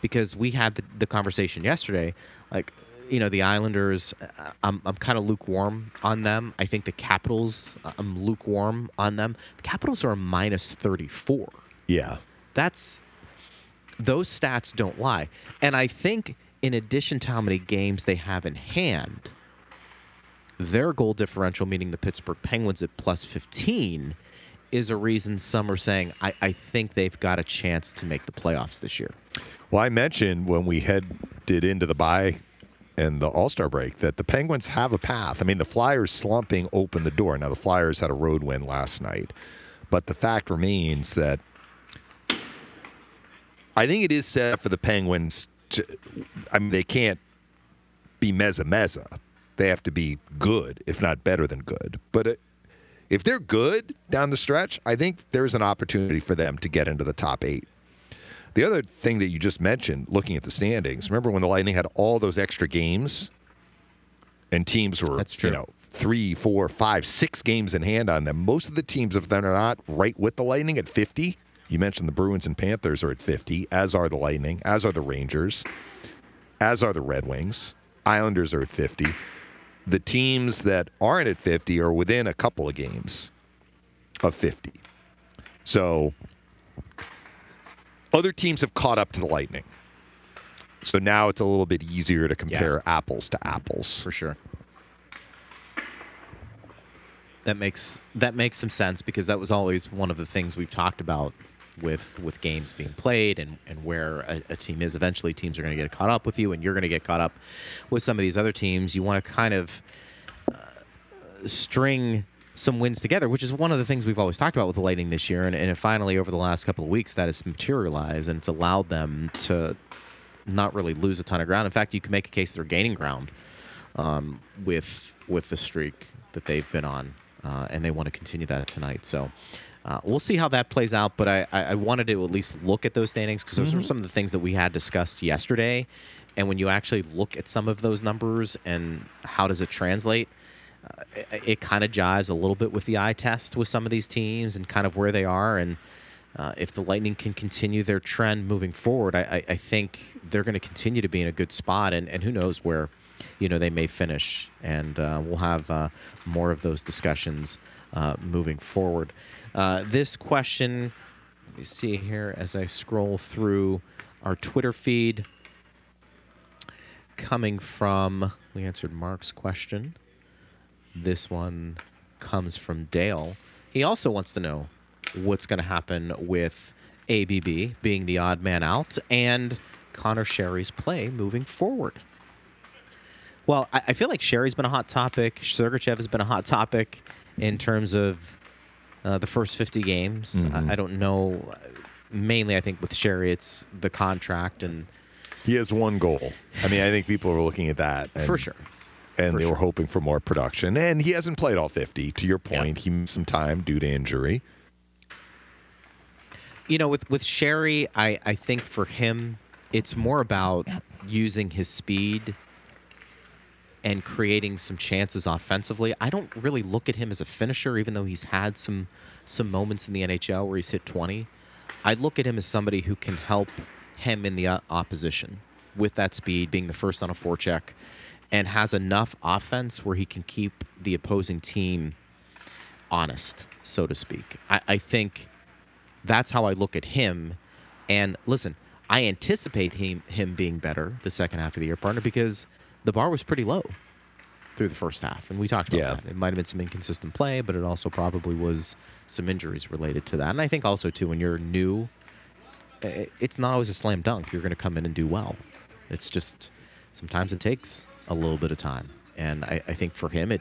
because we had the, the conversation yesterday. Like you know the Islanders, uh, I'm I'm kind of lukewarm on them. I think the Capitals, uh, I'm lukewarm on them. The Capitals are a minus 34 Yeah. that's those stats don't lie. And I think in addition to how many games they have in hand, their goal differential, meaning the Pittsburgh Penguins at plus 15, is a reason some are saying, I, I think they've got a chance to make the playoffs this year. Well, I mentioned when we headed into the bye and the All Star break that the Penguins have a path. I mean, the Flyers slumping opened the door. Now, the Flyers had a road win last night, but the fact remains that I think it is set for the Penguins. To, I mean, they can't be mezza mezza. They have to be good, if not better than good. But it, if they're good down the stretch, I think there's an opportunity for them to get into the top eight. The other thing that you just mentioned, looking at the standings, remember when the Lightning had all those extra games, and teams were, That's true. you know, three, four, five, six games in hand on them. Most of the teams, if they're not right with the Lightning at 50, you mentioned the Bruins and Panthers are at 50, as are the Lightning, as are the Rangers, as are the Red Wings. Islanders are at 50. The teams that aren't at 50 are within a couple of games of 50. So other teams have caught up to the Lightning. So now it's a little bit easier to compare apples to apples. for sure. That makes that makes some sense because that was always one of the things we've talked about with with games being played and and where a, a team is. Eventually, teams are going to get caught up with you, and you're going to get caught up with some of these other teams. You want to kind of uh, string some wins together, which is one of the things we've always talked about with the Lightning this year, and, and finally over the last couple of weeks that has materialized, and it's allowed them to not really lose a ton of ground. In fact, you can make a case they're gaining ground um, with with the streak that they've been on, uh, and they want to continue that tonight. So. Uh, we'll see how that plays out, but I, I I wanted to at least look at those standings because those were some of the things that we had discussed yesterday. And when you actually look at some of those numbers and how does it translate, uh, it, it kind of jives a little bit with the eye test with some of these teams and kind of where they are. And uh, if the Lightning can continue their trend moving forward, I, I, I think they're going to continue to be in a good spot. And, and who knows where, you know, they may finish. And uh, we'll have uh, more of those discussions uh, moving forward. Uh, this question, let me see here as I scroll through our Twitter feed, coming from, we answered Mark's question. This one comes from Dale. He also wants to know what's going to happen with ABB being the odd man out and Connor Sheary's play moving forward. Well, I, I feel like Sheary's been a hot topic. Sergachev has been a hot topic in terms of uh, the first 50 games. I, I don't know. Mainly, I think with Sheary, it's the contract and He has one goal. I mean, I think people are looking at that. and- for sure. And For they sure. were hoping for more production. And he hasn't played all 50. To your Yeah. point, he missed some time due to injury. You know, with with Sheary, I I think for him, it's more about using his speed and creating some chances offensively. I don't really look at him as a finisher, even though he's had some some moments in the NHL where he's hit 20. I look at him as somebody who can help him in the uh, opposition with that speed, being the first on a forecheck, and has enough offense where he can keep the opposing team honest, so to speak. I, I think that's how I look at him. And listen, I anticipate him him being better the second half of the year, partner, because the bar was pretty low through the first half, and we talked about Yeah. that. It might have been some inconsistent play, but it also probably was some injuries related to that. And I think also too, when you're new, it's not always a slam dunk. You're going to come in and do well. It's just sometimes it takes a little bit of time, and I, I think for him it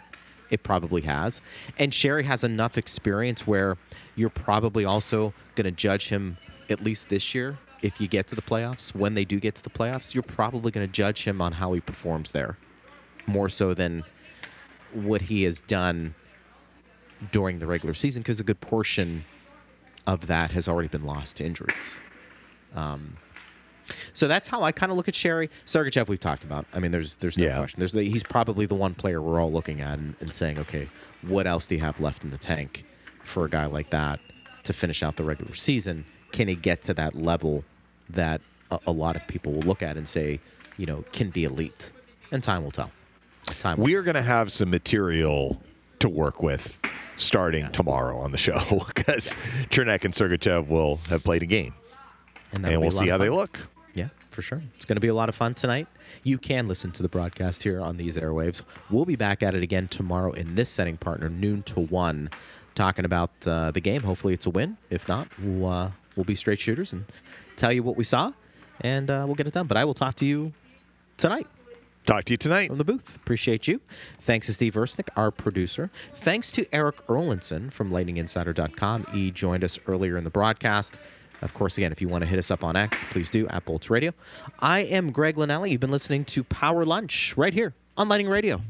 it probably has. And Sheary has enough experience where you're probably also going to judge him at least this year. If you get to the playoffs, when they do get to the playoffs, you're probably going to judge him on how he performs there, more so than what he has done during the regular season, because a good portion of that has already been lost to injuries. Um, So that's how I kind of look at Sheary. Sergachev, we've talked about. I mean, there's there's no Yeah. question. There's the, he's probably the one player we're all looking at and, and saying, okay, what else do you have left in the tank for a guy like that to finish out the regular season? Can he get to that level that a, a lot of people will look at and say, you know, can be elite? And time will tell. Time. Will We are going to have some material to work with starting tomorrow on the show because Cernak and Sergachev will have played a game, and be we'll see how they look. Yeah, for sure. It's going to be a lot of fun tonight. You can listen to the broadcast here on these airwaves. We'll be back at it again tomorrow in this setting partner, noon to one, talking about uh, the game. Hopefully, it's a win. If not, we'll uh, we'll be straight shooters and tell you what we saw, and uh, we'll get it done. But I will talk to you tonight Talk to you tonight. from the booth. Appreciate you. Thanks to Steve Versnick, our producer. Thanks to Erik Erlendsson from LightningInsider.com. He joined us earlier in the broadcast. Of course, again, if you want to hit us up on X, please do at Bolts Radio. I am Greg Linnelli. You've been listening to Power Lunch right here on Lightning Radio.